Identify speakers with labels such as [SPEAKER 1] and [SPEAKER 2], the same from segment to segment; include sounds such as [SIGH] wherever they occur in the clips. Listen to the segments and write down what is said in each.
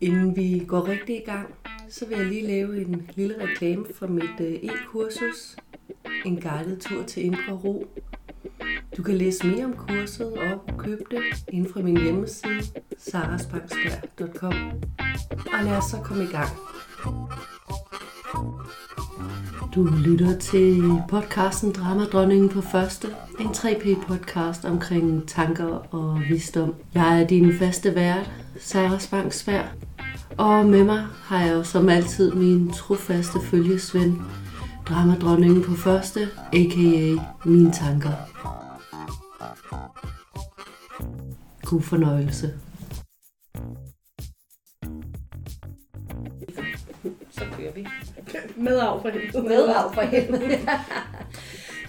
[SPEAKER 1] Inden vi går rigtig i gang, så vil jeg lige lave en lille reklame for mit øh, e-kursus, en guided tur til indre ro. Du kan læse mere om kurset og købe det inden fra min hjemmeside, saraspangsberg.com. Og lad os så komme i gang. Du lytter til podcasten Dramadronningen på første, en 3P-podcast omkring tanker og visdom. Jeg er din faste vært, Sarah Spangsberg, og med mig har jeg jo som altid min trofaste følgesvend, Dramadronningen på første, a.k.a. mine tanker. God fornøjelse. Så kører vi.
[SPEAKER 2] Med af for helvede.
[SPEAKER 1] Med af for helvede. [LAUGHS]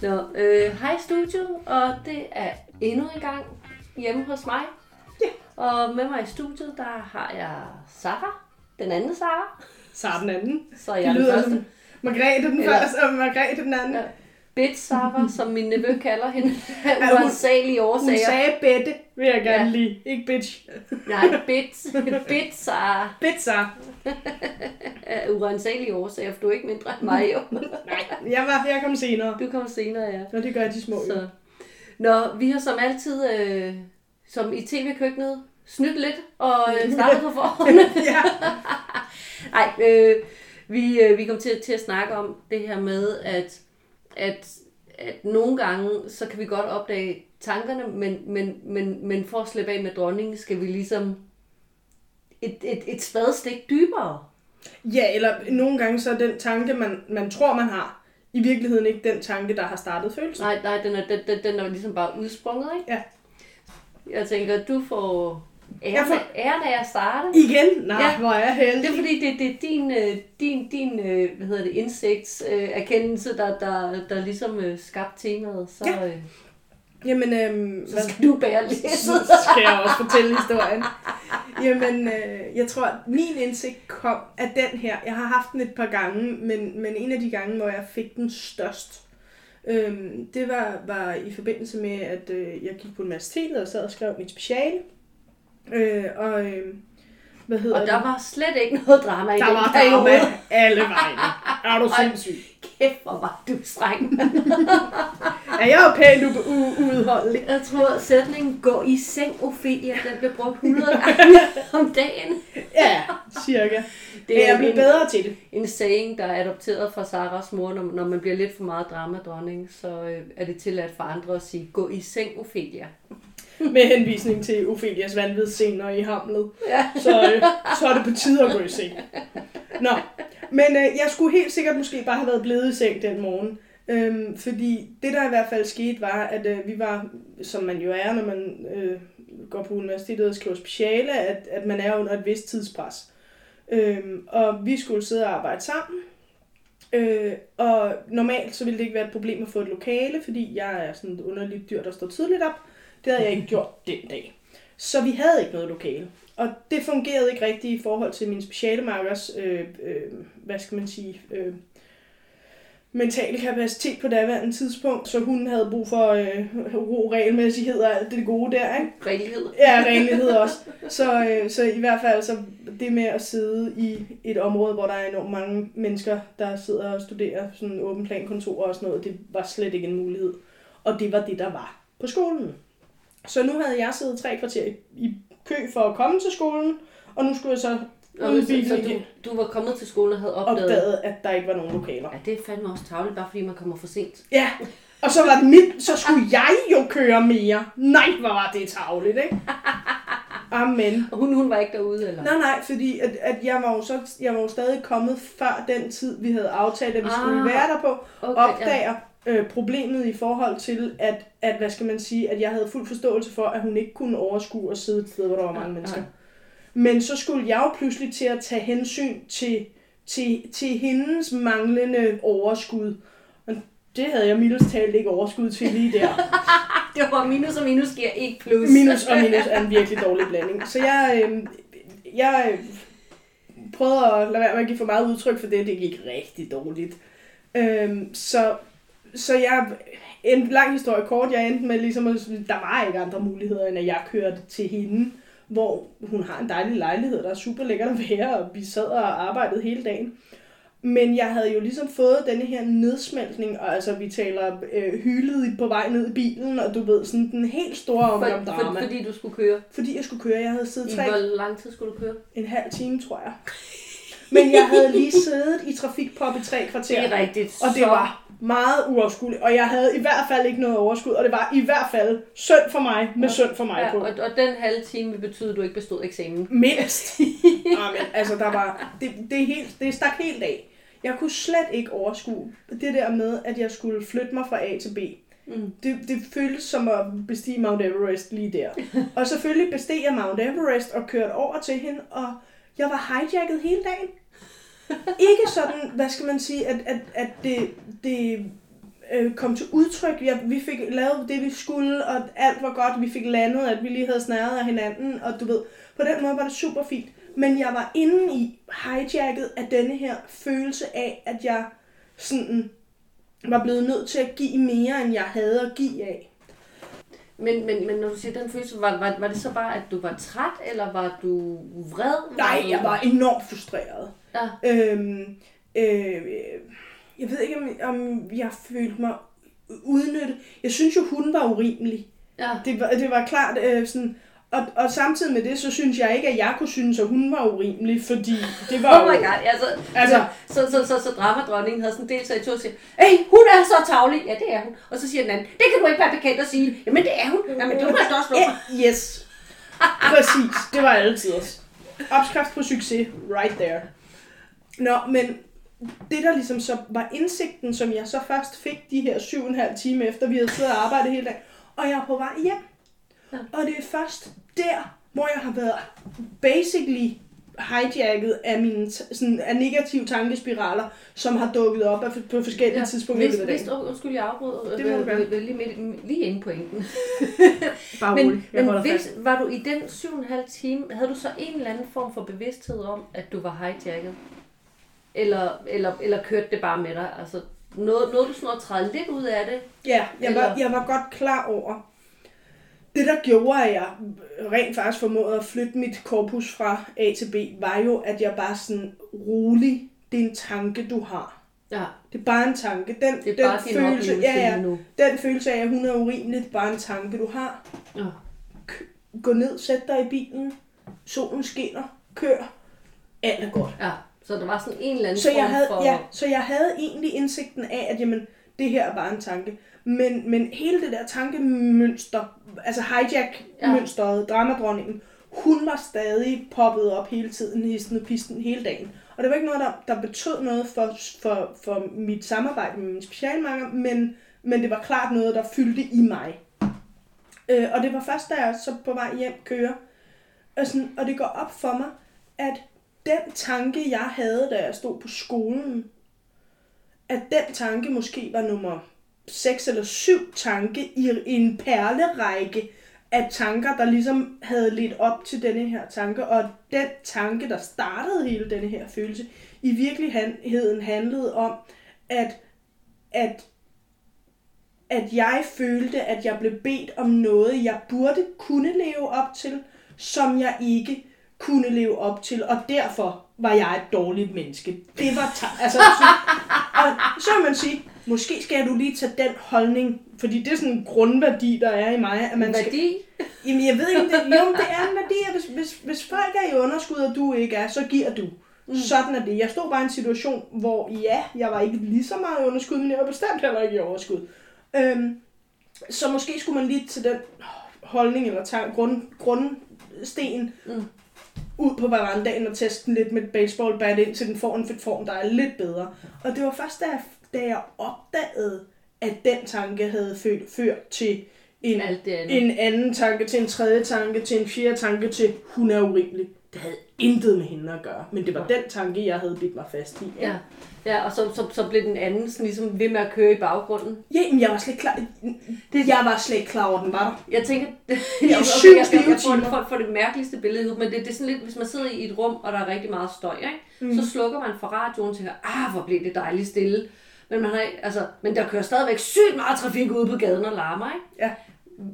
[SPEAKER 1] Nå, øh, hej studiet, og det er endnu en gang hjemme hos mig.
[SPEAKER 2] Ja.
[SPEAKER 1] Og med mig i studiet, der har jeg Sara, den anden Sara.
[SPEAKER 2] Sara den anden.
[SPEAKER 1] Så er
[SPEAKER 2] Det
[SPEAKER 1] jeg den
[SPEAKER 2] lyder
[SPEAKER 1] første.
[SPEAKER 2] som Margrethe den
[SPEAKER 1] Eller-
[SPEAKER 2] første, og Margrethe den anden.
[SPEAKER 1] Ja. Bit Sara, [LAUGHS] som min nevø kalder hende. [LAUGHS]
[SPEAKER 2] hun-
[SPEAKER 1] Af uansagelige
[SPEAKER 2] Hun
[SPEAKER 1] årsager.
[SPEAKER 2] sagde Bette, vil jeg gerne
[SPEAKER 1] Ja.
[SPEAKER 2] lige. Ikke bitch. [LAUGHS]
[SPEAKER 1] Nej, Bit, Bit Sara.
[SPEAKER 2] Bit Sara.
[SPEAKER 1] Af uansagelige årsager, for du er ikke mindre end mig jo.
[SPEAKER 2] Nej, jeg, var, jeg kom senere.
[SPEAKER 1] Du kommer senere, ja.
[SPEAKER 2] Nå, det gør de små.
[SPEAKER 1] Så. Nå, vi har som altid, øh, som i tv-køkkenet, snydt lidt og øh, startet på forhånd.
[SPEAKER 2] ja.
[SPEAKER 1] Nej, øh, vi, øh, vi kom til, til at snakke om det her med, at, at, at nogle gange, så kan vi godt opdage tankerne, men, men, men, men for at slippe af med dronningen, skal vi ligesom et, et, et spadestik dybere.
[SPEAKER 2] ja, eller nogle gange så er den tanke, man, man tror, man har, i virkeligheden ikke den tanke, der har startet følelsen.
[SPEAKER 1] Nej, nej, den er, den, den, er ligesom bare udsprunget, ikke?
[SPEAKER 2] Ja.
[SPEAKER 1] Jeg tænker, du får æren,
[SPEAKER 2] får-
[SPEAKER 1] æren af at starte.
[SPEAKER 2] Igen? Nej,
[SPEAKER 1] Ja.
[SPEAKER 2] hvor er jeg heldig.
[SPEAKER 1] Det er fordi, det, det er din, øh, din, din øh, hvad hedder det, indsigtserkendelse, øh, erkendelse, der, der, der ligesom skabte temaet. Så,
[SPEAKER 2] Ja.
[SPEAKER 1] øh,
[SPEAKER 2] Jamen, øhm,
[SPEAKER 1] så skal du bære læsset.
[SPEAKER 2] så skal jeg også fortælle historien. Jamen, øh, jeg tror, at min indsigt kom af den her. Jeg har haft den et par gange, men, men en af de gange, hvor jeg fik den størst, øhm, det var, var i forbindelse med, at øh, jeg gik på universitetet og sad og skrev mit speciale. Øh, og øh, hvad hedder
[SPEAKER 1] Og der
[SPEAKER 2] det?
[SPEAKER 1] var slet ikke noget drama i
[SPEAKER 2] der
[SPEAKER 1] den
[SPEAKER 2] var
[SPEAKER 1] periode.
[SPEAKER 2] drama alle vegne. Er du sindssyg?
[SPEAKER 1] Kæft, hvor var du streng.
[SPEAKER 2] Er jeg jo pænt u- u- uudholdelig?
[SPEAKER 1] Jeg tror, at sætningen gå i seng, Ophelia, den blev brugt 100 [LAUGHS] gange om dagen.
[SPEAKER 2] Ja, cirka.
[SPEAKER 1] Det
[SPEAKER 2] Men jeg
[SPEAKER 1] er
[SPEAKER 2] blev bedre til det.
[SPEAKER 1] en saying, der er adopteret fra Saras mor, når, når man bliver lidt for meget dramadronning, så øh, er det tilladt for andre at sige, gå i seng, Ophelia. [LAUGHS]
[SPEAKER 2] Med henvisning til Ophelias vanvidsscener i Hamlet.
[SPEAKER 1] Ja.
[SPEAKER 2] Så, øh, så er det på tide at gå i seng. Nå, men øh, jeg skulle helt sikkert måske bare have været blevet i seng den morgen. Øhm, fordi det, der i hvert fald skete, var, at øh, vi var, som man jo er, når man øh, går på universitetet og skriver speciale, at, at man er under et vist tidspres. Øhm, og vi skulle sidde og arbejde sammen. Øh, og normalt så ville det ikke være et problem at få et lokale, fordi jeg er sådan et underligt dyr, der står tidligt op. Det havde jeg ikke gjort den dag. Så vi havde ikke noget lokale. Og det fungerede ikke rigtigt i forhold til min specialemarkers, øh, øh, hvad skal man sige, øh, mentale kapacitet på daværende tidspunkt. Så hun havde brug for øh, ro, regelmæssighed og alt det gode der, ikke?
[SPEAKER 1] Renlighed.
[SPEAKER 2] Ja, renlighed også. Så, øh, så i hvert fald så det med at sidde i et område, hvor der er enormt mange mennesker, der sidder og studerer sådan åben plan kontor og sådan noget, det var slet ikke en mulighed. Og det var det, der var på skolen. Så nu havde jeg siddet tre kvarter i, i kø for at komme til skolen, og nu skulle jeg så
[SPEAKER 1] Og
[SPEAKER 2] i
[SPEAKER 1] så, så du, du var kommet til skolen og havde opdaget,
[SPEAKER 2] opdaget, at der ikke var nogen lokaler.
[SPEAKER 1] Ja, det er fandme også tavligt, bare fordi man kommer for sent.
[SPEAKER 2] Ja, og så var det mit, så skulle jeg jo køre mere. Nej, hvor var det tavligt, ikke? [LAUGHS] Amen.
[SPEAKER 1] Og hun, hun var ikke derude, eller?
[SPEAKER 2] Nej, nej, fordi at, at jeg, var jo så, jeg var jo stadig kommet før den tid, vi havde aftalt, at vi skulle
[SPEAKER 1] Ah,
[SPEAKER 2] være der på,
[SPEAKER 1] okay,
[SPEAKER 2] opdager øh, problemet i forhold til, at, at, hvad skal man sige, at jeg havde fuld forståelse for, at hun ikke kunne overskue at sidde et sted, hvor der var mange
[SPEAKER 1] Ja,
[SPEAKER 2] mennesker.
[SPEAKER 1] ja.
[SPEAKER 2] Men så skulle jeg jo pludselig til at tage hensyn til, til, til hendes manglende overskud. Og det havde jeg mildest talt ikke overskud til lige der. [LAUGHS]
[SPEAKER 1] Det var minus og minus giver ikke plus.
[SPEAKER 2] Minus og minus er en virkelig dårlig blanding. Så jeg, øh, jeg prøvede at lade være med at give for meget udtryk for det. Det gik rigtig dårligt. Øh, så, så jeg en lang historie kort, jeg endte med ligesom, at der var ikke andre muligheder, end at jeg kørte til hende, hvor hun har en dejlig lejlighed, der er super lækkert at være, og vi sad og arbejdede hele dagen. Men jeg havde jo ligesom fået denne her nedsmeltning, og altså vi taler øh, hylet på vej ned i bilen, og du ved, sådan den helt store omgang
[SPEAKER 1] For,
[SPEAKER 2] drama.
[SPEAKER 1] for, fordi du skulle køre.
[SPEAKER 2] Fordi jeg skulle køre, jeg havde siddet
[SPEAKER 1] I
[SPEAKER 2] tre,
[SPEAKER 1] hvor lang tid skulle du køre?
[SPEAKER 2] en halv time, tror jeg. Men jeg havde lige siddet i trafikpop i tre kvarter.
[SPEAKER 1] Det er rigtigt.
[SPEAKER 2] Og det var meget uoverskueligt, og jeg havde i hvert fald ikke noget overskud, og det var i hvert fald synd for mig med
[SPEAKER 1] Ja.
[SPEAKER 2] synd for mig
[SPEAKER 1] Ja,
[SPEAKER 2] på.
[SPEAKER 1] og, og den halve time betyde, at du ikke bestod eksamen.
[SPEAKER 2] Mindst. [LAUGHS] Amen, altså der var, det, det, er helt, det stak helt af. Jeg kunne slet ikke overskue det der med, at jeg skulle flytte mig fra A til B.
[SPEAKER 1] Mm.
[SPEAKER 2] Det, det føltes som at bestige Mount Everest lige der. Og selvfølgelig besteg jeg Mount Everest og kørte over til hende, og jeg var hijacket hele dagen. Ikke sådan, hvad skal man sige, at, at, at det, det øh, kom til udtryk. Jeg, vi fik lavet det, vi skulle, og alt var godt. Vi fik landet, at vi lige havde snæret af hinanden, og du ved, på den måde var det super fint. Men jeg var inde i hijacket af denne her følelse af, at jeg sådan var blevet nødt til at give mere, end jeg havde at give af.
[SPEAKER 1] Men, men, men når du siger den følelse, var, var, var det så bare, at du var træt, eller var du vred?
[SPEAKER 2] Nej, jeg var enormt frustreret.
[SPEAKER 1] Ja.
[SPEAKER 2] Øhm, øh, jeg ved ikke, om, om jeg følte mig udnyttet. Jeg synes jo, hun var urimelig.
[SPEAKER 1] ja.
[SPEAKER 2] Det var, det var klart øh, sådan... Og, og samtidig med det, så synes jeg ikke, at jeg kunne synes, at hun var urimelig, fordi det var
[SPEAKER 1] Oh my god, altså,
[SPEAKER 2] Altså-
[SPEAKER 1] så, så, så, så, så dramadronningen havde sådan delt sig i to og siger, hey, hun er så tavlig. Ja, det er hun. Og så siger den anden, det kan du ikke være bekendt at sige. Jamen, det er hun. Jamen, er hun altså også.
[SPEAKER 2] Ja, yes. Præcis. Det var altid os. Opskrift på succes. Right there. Nå, men det der ligesom så var indsigten, som jeg så først fik de her syv og en halv time efter, vi havde siddet og arbejdet hele dagen, og jeg er på vej hjem.
[SPEAKER 1] Ja.
[SPEAKER 2] Og det er først der, hvor jeg har været basically hijacket af mine sådan, af negative tankespiraler, som har dukket op af, på forskellige ja, tidspunkter i
[SPEAKER 1] Hvis, hvis, undskyld, jeg afbryder.
[SPEAKER 2] Det må
[SPEAKER 1] øh, øh, Lige, midt, lige inde pointen. [LAUGHS]
[SPEAKER 2] Bare
[SPEAKER 1] Men,
[SPEAKER 2] rolig. Jeg
[SPEAKER 1] men hvis,
[SPEAKER 2] fast.
[SPEAKER 1] var du i den syv og en halv time, havde du så en eller anden form for bevidsthed om, at du var hijacket? Eller, eller, eller kørte det bare med dig? Altså, noget, noget du sådan at træde lidt ud af det?
[SPEAKER 2] Ja, jeg var, jeg var godt klar over. Det, der gjorde, at jeg rent faktisk formåede at flytte mit korpus fra A til B, var jo, at jeg bare sådan rolig, det er en tanke, du har.
[SPEAKER 1] Ja,
[SPEAKER 2] Det er bare en tanke. Den,
[SPEAKER 1] det er bare
[SPEAKER 2] den
[SPEAKER 1] din
[SPEAKER 2] følelse, ja, ja,
[SPEAKER 1] nu.
[SPEAKER 2] den følelse af, at hun er urimelig, det er bare en tanke, du har.
[SPEAKER 1] Ja.
[SPEAKER 2] Gå ned, sæt dig i bilen, solen skinner, kør, alt er godt.
[SPEAKER 1] ja, så der var sådan en eller anden
[SPEAKER 2] Så jeg,
[SPEAKER 1] form
[SPEAKER 2] havde,
[SPEAKER 1] for...
[SPEAKER 2] ja, så jeg havde egentlig indsigten af, at jamen, det her er bare en tanke. Men, men hele det der tankemønster, altså hijack-mønstret, ja. dramadronningen, hun var stadig poppet op hele tiden, histen og pisten hele dagen. Og det var ikke noget, der, der betød noget for, for, for mit samarbejde med min specialmanger, men, men det var klart noget, der fyldte i mig. Øh, og det var først, da jeg så på vej hjem kører, og, sådan, og det går op for mig, at den tanke, jeg havde, da jeg stod på skolen, at den tanke måske var nummer 6 eller 7 tanke i en perlerække af tanker, der ligesom havde ledt op til denne her tanke, og den tanke, der startede hele denne her følelse, i virkeligheden handlede om, at, at, at jeg følte, at jeg blev bedt om noget, jeg burde kunne leve op til, som jeg ikke kunne leve op til, og derfor var jeg et dårligt menneske. Det var ta- altså, [LAUGHS] så, og så vil man sige, måske skal du lige tage den holdning, fordi det er sådan en grundværdi, der er i mig, at man skal,
[SPEAKER 1] Værdi?
[SPEAKER 2] Jamen, jeg ved ikke, om det, jo, det er en [LAUGHS] værdi, at hvis, hvis, hvis folk er i underskud, og du ikke er, så giver du. Mm. Sådan er det. Jeg stod bare i en situation, hvor ja, jeg var ikke lige så meget i underskud, men jeg var bestemt heller ikke i overskud. Øhm, så måske skulle man lige til den holdning eller tank, grund, grundsten
[SPEAKER 1] Mm.
[SPEAKER 2] Ud på verandaen og teste den lidt med et baseballbat ind, til den får en form, der er lidt bedre. Og det var først, da jeg, da jeg opdagede, at den tanke havde ført, ført til en en anden tanke, til en tredje tanke, til en fjerde tanke, til hun er urimelig. Det havde intet med hende at gøre, men det var den tanke, jeg havde bidt mig fast i.
[SPEAKER 1] Ja, ja og så, så, så blev den anden sådan ligesom ved med at køre i baggrunden.
[SPEAKER 2] ja men jeg var slet ikke klar. Det, jeg var slet ikke klar over, den var der.
[SPEAKER 1] Jeg tænker, [LAUGHS]
[SPEAKER 2] I
[SPEAKER 1] jeg,
[SPEAKER 2] syv
[SPEAKER 1] jeg, jeg, jeg får,
[SPEAKER 2] timer.
[SPEAKER 1] får, det mærkeligste billede ud, men det, det er sådan lidt, hvis man sidder i et rum, og der er rigtig meget støj, ikke? Mm. så slukker man for radioen og tænker, ah, hvor blev det dejligt stille. Men, man har, altså, men der kører stadigvæk sygt meget trafik ude på gaden og larmer, ikke?
[SPEAKER 2] Ja.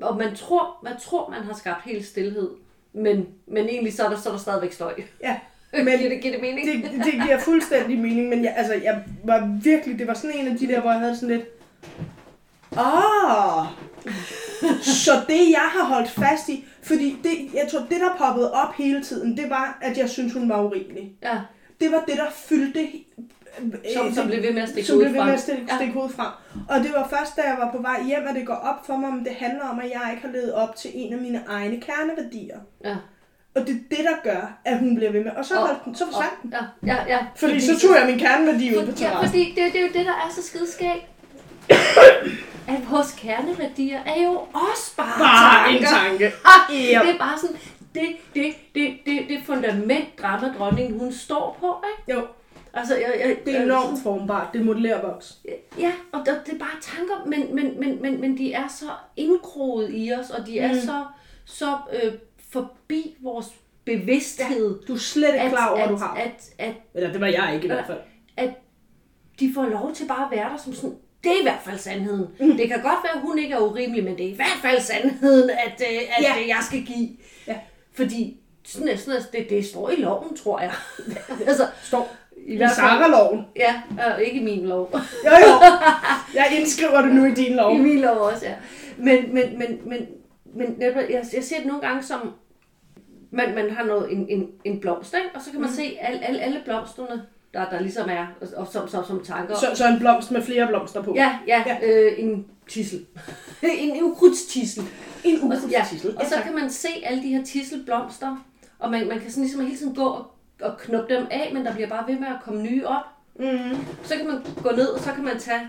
[SPEAKER 1] Og man tror, man tror, man har skabt helt stillhed. Men, men egentlig så er, der, så er der stadigvæk støj.
[SPEAKER 2] Ja. [LAUGHS]
[SPEAKER 1] Men, giver, det, giver det mening?
[SPEAKER 2] det, det giver fuldstændig mening, men jeg, altså, jeg var virkelig, det var sådan en af de der, hvor jeg havde sådan lidt, ah, så det jeg har holdt fast i, fordi det, jeg tror, det der poppede op hele tiden, det var, at jeg synes hun var urimelig.
[SPEAKER 1] Ja,
[SPEAKER 2] Det var det, der fyldte
[SPEAKER 1] som, som blev ved med at stikke
[SPEAKER 2] som blev
[SPEAKER 1] hovedet
[SPEAKER 2] ved
[SPEAKER 1] frem.
[SPEAKER 2] med at stikke,
[SPEAKER 1] Ja.
[SPEAKER 2] hovedet frem. Og det var først, da jeg var på vej hjem, at det går op for mig, om det handler om, at jeg ikke har levet op til en af mine egne kerneværdier.
[SPEAKER 1] Ja.
[SPEAKER 2] Og det er det, der gør, at hun bliver ved med. Og så, holdt den, så forsvandt den.
[SPEAKER 1] Ja, ja, ja.
[SPEAKER 2] Fordi så tog jeg min kerneværdi ud på
[SPEAKER 1] For, ja,
[SPEAKER 2] terrassen.
[SPEAKER 1] fordi det, det er jo det, der er så skideskægt. [COUGHS] at vores kerneværdier er jo også bare,
[SPEAKER 2] Bare en tanke. [LAUGHS]
[SPEAKER 1] Ja. Det er bare sådan, det, det, det, det, det fundament, dramadronningen, hun står på, ikke?
[SPEAKER 2] Jo,
[SPEAKER 1] Altså, jeg, jeg,
[SPEAKER 2] det er enormt formbart. Det er modellervoks.
[SPEAKER 1] Ja, og det, det er bare tanker, men, men, men, men, men de er så indgroet i os, og de er
[SPEAKER 2] Mm.
[SPEAKER 1] så, så øh, forbi vores bevidsthed.
[SPEAKER 2] Du er slet ikke klar over,
[SPEAKER 1] at,
[SPEAKER 2] at du har.
[SPEAKER 1] At, at,
[SPEAKER 2] Eller det var jeg ikke i hvert fald.
[SPEAKER 1] at de får lov til bare at være der som sådan, det er i hvert fald sandheden. Mm. Det kan godt være, at hun ikke er urimelig, men det er i hvert fald sandheden, at, øh, at
[SPEAKER 2] Ja.
[SPEAKER 1] ja. jeg skal give.
[SPEAKER 2] Ja.
[SPEAKER 1] Fordi sådan, sådan, det, det står i loven, tror jeg. [LAUGHS] altså,
[SPEAKER 2] Står
[SPEAKER 1] i
[SPEAKER 2] i Sarah-loven.
[SPEAKER 1] ja, øh, ikke i min lov.
[SPEAKER 2] Jo, jo. [LAUGHS] Jeg indskriver det nu i din lov.
[SPEAKER 1] I min lov også, ja. Men, men, men, men, men jeg, jeg ser det nogle gange som, man, man har noget, en, en, en blomst, ikke? og så kan man mm. se alle, alle, alle blomsterne, der, der ligesom er, og, og som, som, som tanker.
[SPEAKER 2] Så, så en blomst med flere blomster på.
[SPEAKER 1] Ja, ja,
[SPEAKER 2] Ja.
[SPEAKER 1] Øh, en tissel. en, [LAUGHS] en ukrudtstissel.
[SPEAKER 2] En
[SPEAKER 1] Og, så- ja. og så kan man se alle de her tisselblomster, og man, man kan sådan ligesom hele tiden gå og, og knuppe dem af, men der bliver bare ved med at komme nye op.
[SPEAKER 2] Mm.
[SPEAKER 1] Så kan man gå ned, og så kan man tage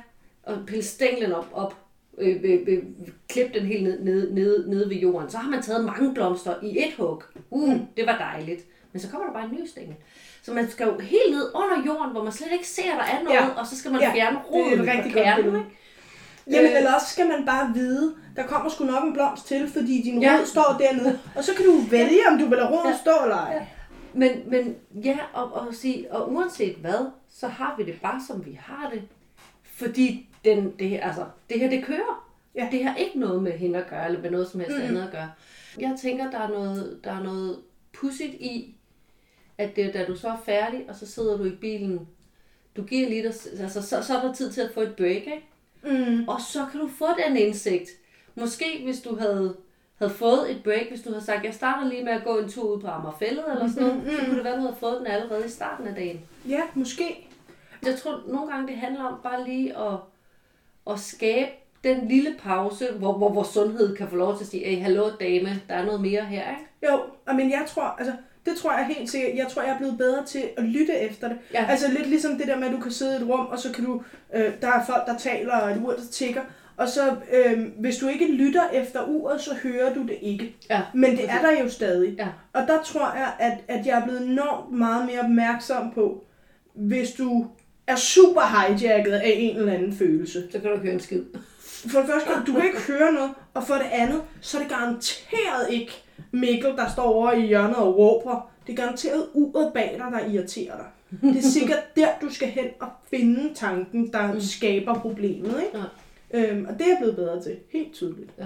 [SPEAKER 1] og pille stænglen op, op øh, øh, øh, klippe den helt ned, ned, ned, ned ved jorden. Så har man taget mange blomster i et hug. Uh,
[SPEAKER 2] Mm.
[SPEAKER 1] det var dejligt. Men så kommer der bare en ny stængel. Så man skal jo helt ned under jorden, hvor man slet ikke ser, der er noget,
[SPEAKER 2] Ja.
[SPEAKER 1] og så skal man
[SPEAKER 2] Ja,
[SPEAKER 1] fjerne
[SPEAKER 2] det er
[SPEAKER 1] roden
[SPEAKER 2] rigtig
[SPEAKER 1] fra
[SPEAKER 2] godt
[SPEAKER 1] kernen. ikke?
[SPEAKER 2] Jamen,
[SPEAKER 1] Øh.
[SPEAKER 2] eller også skal man bare vide, der kommer sgu nok en blomst til, fordi din
[SPEAKER 1] Ja.
[SPEAKER 2] rod står dernede. Og så kan du vælge, om du vil lade roden
[SPEAKER 1] Ja.
[SPEAKER 2] stå eller ej.
[SPEAKER 1] Ja. Men, men ja, og, og, sige, og uanset hvad, så har vi det bare, som vi har det. Fordi den, det, her, altså, det her, det kører.
[SPEAKER 2] Ja.
[SPEAKER 1] Det har ikke noget med hende at gøre, eller med noget som helst mm. andet at gøre. Jeg tænker, der er noget, der er noget pudsigt i, at det, da du så er færdig, og så sidder du i bilen, du giver lidt, altså, så, så er der tid til at få et break, ikke?
[SPEAKER 2] Mm.
[SPEAKER 1] Og så kan du få den indsigt. Måske hvis du havde, havde fået et break, hvis du havde sagt, jeg starter lige med at gå en tur ud på Amagerfællet eller sådan noget,
[SPEAKER 2] Mhm,
[SPEAKER 1] så kunne det være, at du havde fået den allerede i starten af dagen.
[SPEAKER 2] Ja, måske.
[SPEAKER 1] Jeg tror nogle gange, det handler om bare lige at, at skabe den lille pause, hvor, hvor vores sundhed kan få lov til at sige, hey, hallo dame, der er noget mere her, ikke?
[SPEAKER 2] Jo, men jeg tror, altså, det tror jeg helt sikkert. Jeg tror, jeg er blevet bedre til at lytte efter det.
[SPEAKER 1] Ja.
[SPEAKER 2] Altså lidt ligesom det der med, at du kan sidde i et rum, og så kan du, øh, der er folk, der taler, og et ur, der tigger. Og så, øh, hvis du ikke lytter efter uret, så hører du det ikke.
[SPEAKER 1] Ja,
[SPEAKER 2] Men det er der jo stadig.
[SPEAKER 1] Ja.
[SPEAKER 2] Og der tror jeg, at, at jeg er blevet enormt meget mere opmærksom på, hvis du er super hijacket af en eller anden følelse.
[SPEAKER 1] Så kan du høre en skid.
[SPEAKER 2] For det første, du kan ikke høre noget, og for det andet, så er det garanteret ikke Mikkel, der står over i hjørnet og råber. Det er garanteret uret bag dig, der irriterer dig. Det er sikkert der, du skal hen og finde tanken, der mm. skaber problemet. Ikke?
[SPEAKER 1] Ja.
[SPEAKER 2] Øhm, og det er jeg blevet bedre til, helt tydeligt.
[SPEAKER 1] Ja.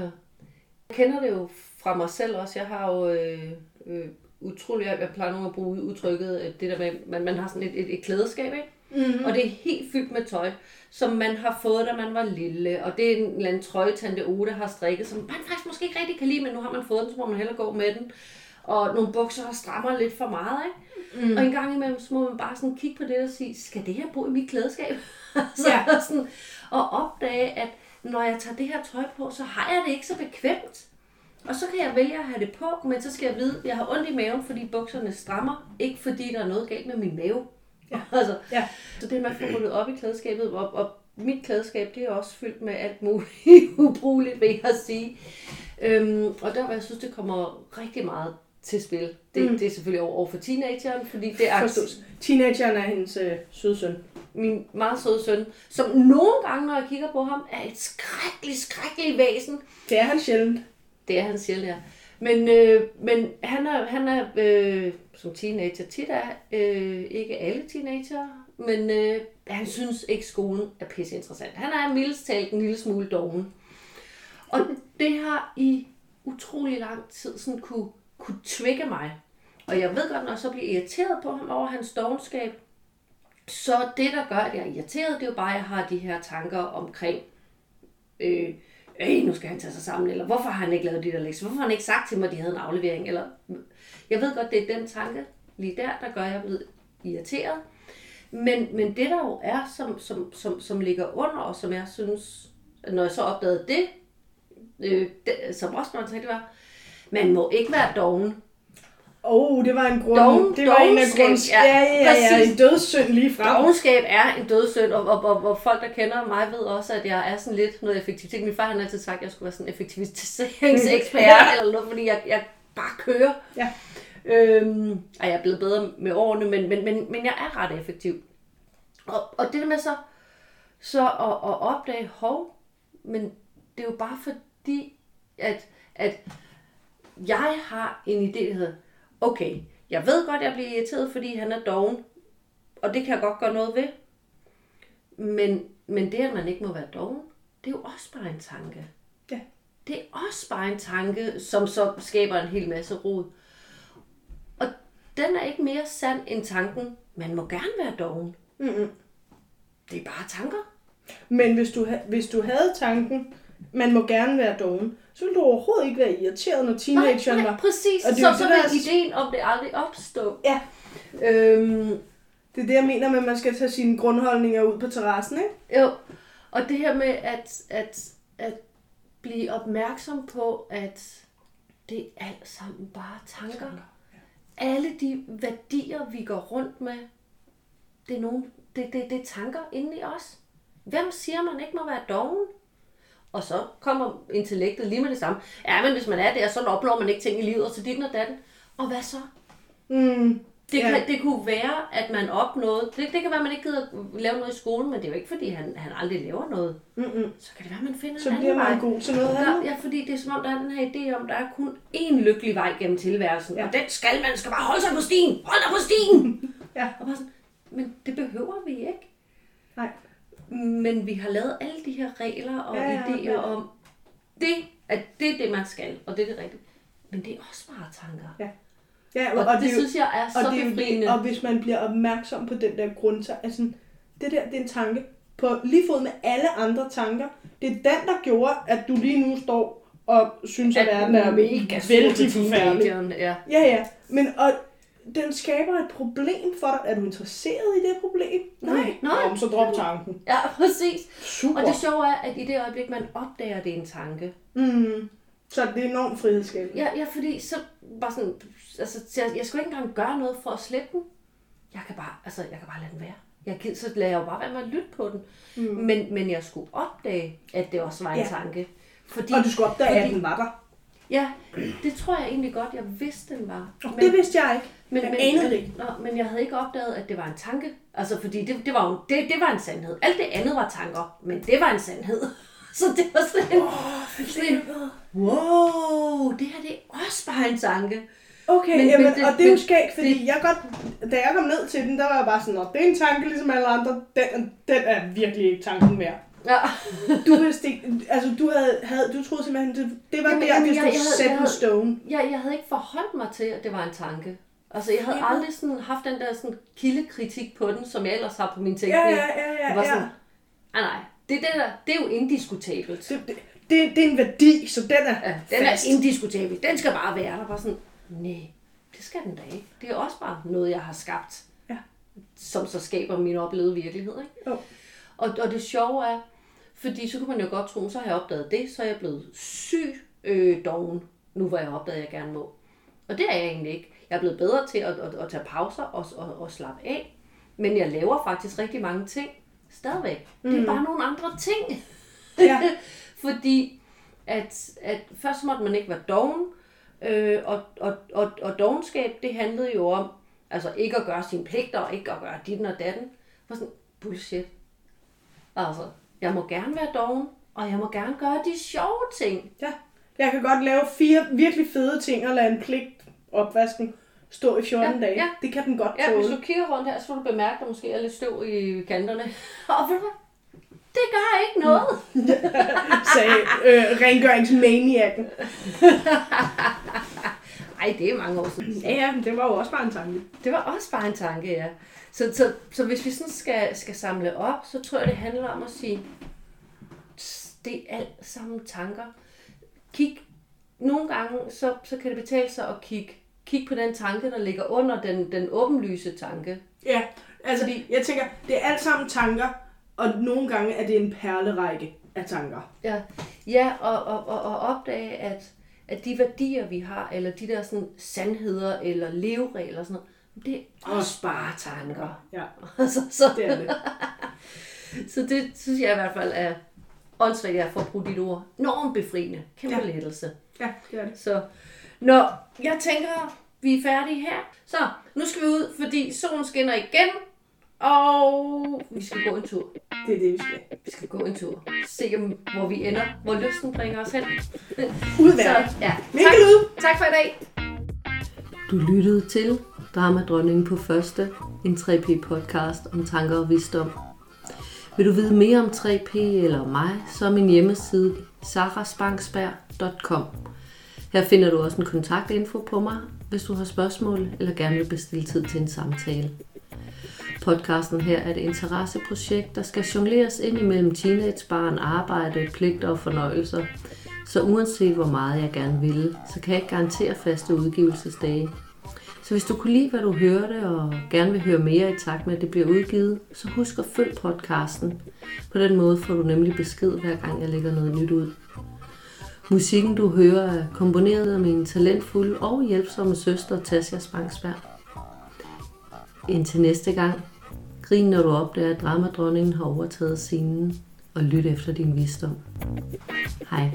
[SPEAKER 1] Jeg kender det jo fra mig selv også. Jeg har jo øh, øh, utrolig, jeg plejer nogle at bruge udtrykket, at det der med, man, man har sådan et, et, et klædeskab, ikke?
[SPEAKER 2] Mm-hmm.
[SPEAKER 1] Og det er helt fyldt med tøj, som man har fået, da man var lille. Og det er en eller anden trøje, Tante Ode har strikket, som man faktisk måske ikke rigtig kan lide, men nu har man fået den, så må man hellere gå med den. Og nogle bukser, der strammer lidt for meget, ikke? Mm. Og en gang imellem, så må man bare sådan kigge på det og sige, skal det her bo i mit klædeskab? [LAUGHS] så
[SPEAKER 2] Ja.
[SPEAKER 1] sådan, og opdage, at når jeg tager det her tøj på, så har jeg det ikke så bekvemt. Og så kan jeg vælge at have det på, men så skal jeg vide, at jeg har ondt i maven, fordi bukserne strammer. Ikke fordi der er noget galt med min mave. Ja. [LAUGHS] Altså,
[SPEAKER 2] Ja.
[SPEAKER 1] så det med at få ryddet op i klædeskabet, og, og mit klædeskab, det er også fyldt med alt muligt [LAUGHS] ubrugeligt, vil jeg sige. Øhm, og der, hvor jeg synes, det kommer rigtig meget til spil, det,
[SPEAKER 2] Mm.
[SPEAKER 1] det er selvfølgelig over, over for teenageren, fordi det er
[SPEAKER 2] Forstås. Teenageren er hendes øh, søde søn.
[SPEAKER 1] min meget søde søn, som nogle gange, når jeg kigger på ham, er et skrækkeligt, skrækkeligt væsen.
[SPEAKER 2] Det er han sjældent.
[SPEAKER 1] Det er han sjældent, ja. Men, øh, men han er, han er øh, som teenager tit er, øh, ikke alle teenager, men øh, han synes ikke, skolen er pisse interessant. Han er mildest talt en lille smule doven. Og det har i utrolig lang tid sådan kunne, kunne trigge mig. Og jeg ved godt, når jeg så bliver irriteret på ham over hans dogenskab, så det, der gør, at jeg er irriteret, det er jo bare, at jeg har de her tanker omkring, øh, øh, nu skal han tage sig sammen, eller hvorfor har han ikke lavet de der lektier, hvorfor har han ikke sagt til mig, at de havde en aflevering, eller jeg ved godt, det er den tanke lige der, der gør, at jeg er blevet irriteret. Men, men det der jo er, som, som, som, som ligger under, og som jeg synes, når jeg så opdagede det, øh, det som også man det var, man må ikke være doven.
[SPEAKER 2] Oh, det var en grund.
[SPEAKER 1] Doven-
[SPEAKER 2] det var en af grunds...
[SPEAKER 1] ja,
[SPEAKER 2] Ja, ja, ja, ja, en dødssynd lige frem.
[SPEAKER 1] Dogenskab er en dødssynd, og, og, og, og folk, der kender mig, ved også, at jeg er sådan lidt noget effektivitet. Min far han har altid sagt, at jeg skulle være sådan en effektiviseringsekspert, [LAUGHS] eller noget, fordi jeg, jeg bare kører.
[SPEAKER 2] Ja.
[SPEAKER 1] Øhm, og jeg er blevet bedre med årene, men, men, men, men jeg er ret effektiv. Og, og det der med så, så at, at opdage, hov, men det er jo bare fordi, at, at jeg har en idé, der hedder, okay, jeg ved godt, jeg bliver irriteret, fordi han er doven, og det kan jeg godt gøre noget ved. Men, men det, at man ikke må være doven, det er jo også bare en tanke.
[SPEAKER 2] Ja.
[SPEAKER 1] Det er også bare en tanke, som så skaber en hel masse rod. Og den er ikke mere sand end tanken, man må gerne være doven.
[SPEAKER 2] Mm-mm.
[SPEAKER 1] Det er bare tanker.
[SPEAKER 2] Men hvis du, hvis du havde tanken, man må gerne være doven, så ville du overhovedet ikke være irriteret, når teenageren
[SPEAKER 1] nej,
[SPEAKER 2] var...
[SPEAKER 1] præcis.
[SPEAKER 2] Og det
[SPEAKER 1] så så
[SPEAKER 2] det, der
[SPEAKER 1] vil
[SPEAKER 2] er-
[SPEAKER 1] ideen om det aldrig opstå.
[SPEAKER 2] Ja,
[SPEAKER 1] Øhm,
[SPEAKER 2] det er det, jeg mener med, at man skal tage sine grundholdninger ud på terrassen, ikke?
[SPEAKER 1] Jo, og det her med at, at, at blive opmærksom på, at det er alt sammen bare tanker. Alle de værdier, vi går rundt med, det er, nogen, det, det, det er tanker inde i os. Hvem siger, man ikke må være doven? Og så kommer intellektet lige med det samme. Ja, men hvis man er der, så opnår man ikke ting i livet, og så dit og datten. Og hvad så?
[SPEAKER 2] Mm.
[SPEAKER 1] Det,
[SPEAKER 2] Ja.
[SPEAKER 1] kan, det kunne være, at man opnåede... Det, det kan være, at man ikke gider lave noget i skolen, men det er jo ikke, fordi han, han aldrig laver noget.
[SPEAKER 2] Mm-mm.
[SPEAKER 1] Så kan det være, at man finder
[SPEAKER 2] Så
[SPEAKER 1] en
[SPEAKER 2] bliver
[SPEAKER 1] anden
[SPEAKER 2] man
[SPEAKER 1] vej.
[SPEAKER 2] god til noget andet.
[SPEAKER 1] ja, fordi det er som om, der er den her idé om, der er kun én lykkelig vej gennem tilværelsen.
[SPEAKER 2] Ja.
[SPEAKER 1] Og den skal man skal bare holde sig på stien. Hold dig på stien!
[SPEAKER 2] Ja.
[SPEAKER 1] Og bare sådan, men det behøver vi ikke.
[SPEAKER 2] Nej.
[SPEAKER 1] Men vi har lavet alle de her regler og
[SPEAKER 2] Ja,
[SPEAKER 1] ja, idéer
[SPEAKER 2] ja.
[SPEAKER 1] om, det, at det er det, man skal, og det er det rigtige. Men det er også bare tanker.
[SPEAKER 2] Ja. Ja,
[SPEAKER 1] Og, og det,
[SPEAKER 2] er jo-
[SPEAKER 1] synes jeg er så
[SPEAKER 2] og det er
[SPEAKER 1] befriende.
[SPEAKER 2] det, og hvis man bliver opmærksom på den der grundtanke, altså det der, det er en tanke på lige fod med alle andre tanker. Det er den, der gjorde, at du lige nu står og synes, at, verden er
[SPEAKER 1] mega
[SPEAKER 2] vældig forfærdelig.
[SPEAKER 1] Ja.
[SPEAKER 2] Ja, ja. Men og den skaber et problem for dig. Er du interesseret i det problem?
[SPEAKER 1] Nej, nej.
[SPEAKER 2] Jamen, så drop tanken.
[SPEAKER 1] ja, præcis.
[SPEAKER 2] Super.
[SPEAKER 1] Og det sjove er, at i det øjeblik, man opdager, at det er en tanke.
[SPEAKER 2] Mm. Så det er enormt frihedsskabende.
[SPEAKER 1] Ja, ja fordi så bare sådan, altså, så jeg, jeg skulle ikke engang gøre noget for at slippe den. Jeg kan bare, altså, jeg kan bare lade den være. Jeg, gider- så lader jeg jo bare være med at lytte på den. Mm. Men, men jeg skulle opdage, at det også var en
[SPEAKER 2] Ja.
[SPEAKER 1] tanke. Fordi,
[SPEAKER 2] Og du skulle opdage, at
[SPEAKER 1] fordi-
[SPEAKER 2] den var der.
[SPEAKER 1] Ja, det tror jeg egentlig godt, jeg vidste, den var.
[SPEAKER 2] Men, det vidste jeg ikke.
[SPEAKER 1] men,
[SPEAKER 2] jeg
[SPEAKER 1] men,
[SPEAKER 2] anede det ikke.
[SPEAKER 1] Nå, men jeg havde ikke opdaget, at det var en tanke. Altså, fordi det, det, var jo, det, det var en sandhed. Alt det andet var tanker, men det var en sandhed. [LAUGHS] Så det var sådan, oh, sådan wow, det her det er også bare en tanke.
[SPEAKER 2] Okay, men,
[SPEAKER 1] Men-
[SPEAKER 2] jamen,
[SPEAKER 1] men det-
[SPEAKER 2] og det er jo skægt, fordi jeg godt, da jeg kom ned til den, der var jeg bare sådan, at det er en tanke ligesom alle andre, den, den er virkelig ikke tanken værd.
[SPEAKER 1] Ja.
[SPEAKER 2] Du vidste ikke, altså du havde, havde du troede simpelthen, det, det var
[SPEAKER 1] Jamen,
[SPEAKER 2] der,
[SPEAKER 1] jamen,
[SPEAKER 2] det
[SPEAKER 1] jeg-
[SPEAKER 2] stod
[SPEAKER 1] jeg havde-
[SPEAKER 2] set
[SPEAKER 1] jeg
[SPEAKER 2] in stone.
[SPEAKER 1] Jeg, jeg havde ikke forholdt mig til, at det var en tanke. Altså, jeg havde
[SPEAKER 2] Jamen.
[SPEAKER 1] aldrig sådan haft den der sådan kildekritik på den, som jeg ellers har på min
[SPEAKER 2] Ja,
[SPEAKER 1] tænkning.
[SPEAKER 2] ja, ja, ja,
[SPEAKER 1] Jeg var
[SPEAKER 2] ja.
[SPEAKER 1] sådan, nej, nej, det, det, der, det er jo indiskutabelt.
[SPEAKER 2] Det, det, det, det er en værdi, så den er
[SPEAKER 1] Ja, den
[SPEAKER 2] fast.
[SPEAKER 1] er indiskutabel. Den skal bare være der. Bare sådan, nej, det skal den da ikke. Det er også bare noget, jeg har skabt,
[SPEAKER 2] Ja.
[SPEAKER 1] som så skaber min oplevede virkelighed. Ikke?
[SPEAKER 2] Jo.
[SPEAKER 1] Og, og det sjove er, fordi så kunne man jo godt tro, så har jeg opdaget det, så er jeg blevet syg øh, doven, nu hvor jeg har opdaget, at jeg gerne må. Og det er jeg egentlig ikke. Jeg er blevet bedre til at, at, at tage pauser og, og, og slappe af. Men jeg laver faktisk rigtig mange ting stadigvæk. Mm. Det er bare nogle andre ting.
[SPEAKER 2] Ja. [LAUGHS]
[SPEAKER 1] Fordi at, at først måtte man ikke være doven, øh, og, og, og, og dovenskab, det handlede jo om, altså ikke at gøre sine pligter, og ikke at gøre dit og datten. For sådan, bullshit. Altså, jeg må gerne være doven, og jeg må gerne gøre de sjove ting.
[SPEAKER 2] ja. Jeg kan godt lave fire virkelig fede ting og lade en pligt opvasken stå i 14
[SPEAKER 1] Ja,
[SPEAKER 2] dage.
[SPEAKER 1] ja.
[SPEAKER 2] Det kan den godt
[SPEAKER 1] Ja, hvis
[SPEAKER 2] tåle.
[SPEAKER 1] du kigger rundt her, så vil du bemærke, at der måske er lidt støv i kanterne. [LAUGHS] Og ved du? Det gør ikke noget. [LAUGHS]
[SPEAKER 2] sagde øh, rengøringsmaniaken. [LAUGHS]
[SPEAKER 1] Ej, det er mange år siden.
[SPEAKER 2] Ja, ja, det var jo også bare en tanke.
[SPEAKER 1] Det var også bare en tanke, ja. Så, så, så hvis vi sådan skal, skal samle op, så tror jeg, det handler om at sige, "Tss, det er alt sammen tanker. Kig, nogle gange, så, så kan det betale sig at kigge, kigge på den tanke, der ligger under den, den åbenlyse tanke.
[SPEAKER 2] Ja, altså
[SPEAKER 1] Fordi-
[SPEAKER 2] jeg tænker, det er alt sammen tanker, og nogle gange er det en perlerække af tanker.
[SPEAKER 1] Ja, ja og, og, og, og opdage, at, at de værdier, vi har, eller de der sådan, sandheder eller leveregler, sådan noget, det er også bare tanker.
[SPEAKER 2] Ja, [LAUGHS]
[SPEAKER 1] Altså, så,
[SPEAKER 2] det er det. [LAUGHS]
[SPEAKER 1] så det synes jeg i hvert fald er åndssvagt, jeg får brugt dit ord. Enormt befriende. Kæmpe
[SPEAKER 2] ja.
[SPEAKER 1] lettelse.
[SPEAKER 2] Ja, det er det.
[SPEAKER 1] Så, når jeg tænker, vi er færdige her. Så, nu skal vi ud, fordi solen skinner igen. Og vi skal gå en tur.
[SPEAKER 2] Det er det, vi skal.
[SPEAKER 1] Vi skal gå en tur. Se, om, hvor vi ender. Hvor lysten bringer os hen.
[SPEAKER 2] Ud
[SPEAKER 1] Så, ja. Tak, tak for i dag. Du lyttede til Dramadronningen på første, en 3P podcast om tanker og visdom. Vil du vide mere om 3P eller om mig, så er min hjemmeside sarasbanksberg.com. Her finder du også en kontaktinfo på mig, hvis du har spørgsmål eller gerne vil bestille tid til en samtale. Podcasten her er et interesseprojekt, der skal jongleres ind imellem teenagebarn, arbejde, pligter og fornøjelser. Så uanset hvor meget jeg gerne vil, så kan jeg ikke garantere faste udgivelsesdage. Så hvis du kunne lide, hvad du hørte, og gerne vil høre mere i takt med, at det bliver udgivet, så husk at følg podcasten. På den måde får du nemlig besked, hver gang jeg lægger noget nyt ud. Musikken, du hører, er komponeret af min talentfulde og hjælpsomme søster, Tasja Spangsberg. Indtil næste gang, grin når du opdager, at dramadronningen har overtaget scenen, og lyt efter din visdom. Hej.